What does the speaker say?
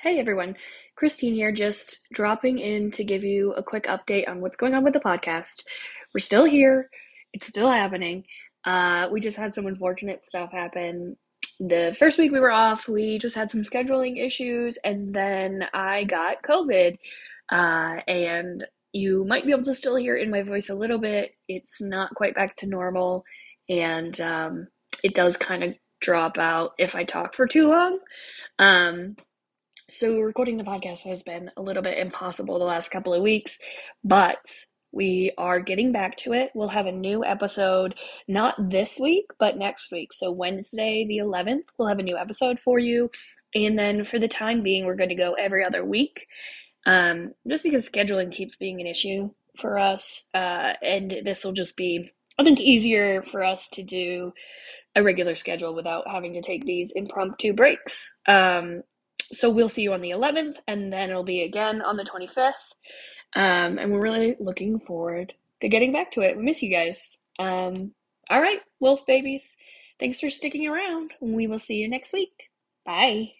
Hey everyone, Christine here, just dropping in to give you a quick update on what's going on with the podcast. We're still here, it's still happening. Uh, we just had some unfortunate stuff happen. The first week we were off, we just had some scheduling issues, and then I got COVID. Uh, and you might be able to still hear in my voice a little bit. It's not quite back to normal, and um, it does kind of drop out if I talk for too long. Um, so, recording the podcast has been a little bit impossible the last couple of weeks, but we are getting back to it. We'll have a new episode not this week, but next week. So, Wednesday, the 11th, we'll have a new episode for you. And then for the time being, we're going to go every other week um, just because scheduling keeps being an issue for us. Uh, and this will just be, I think, easier for us to do a regular schedule without having to take these impromptu breaks. Um, so we'll see you on the 11th, and then it'll be again on the 25th. Um, and we're really looking forward to getting back to it. We miss you guys. Um, all right, Wolf babies. Thanks for sticking around. We will see you next week. Bye.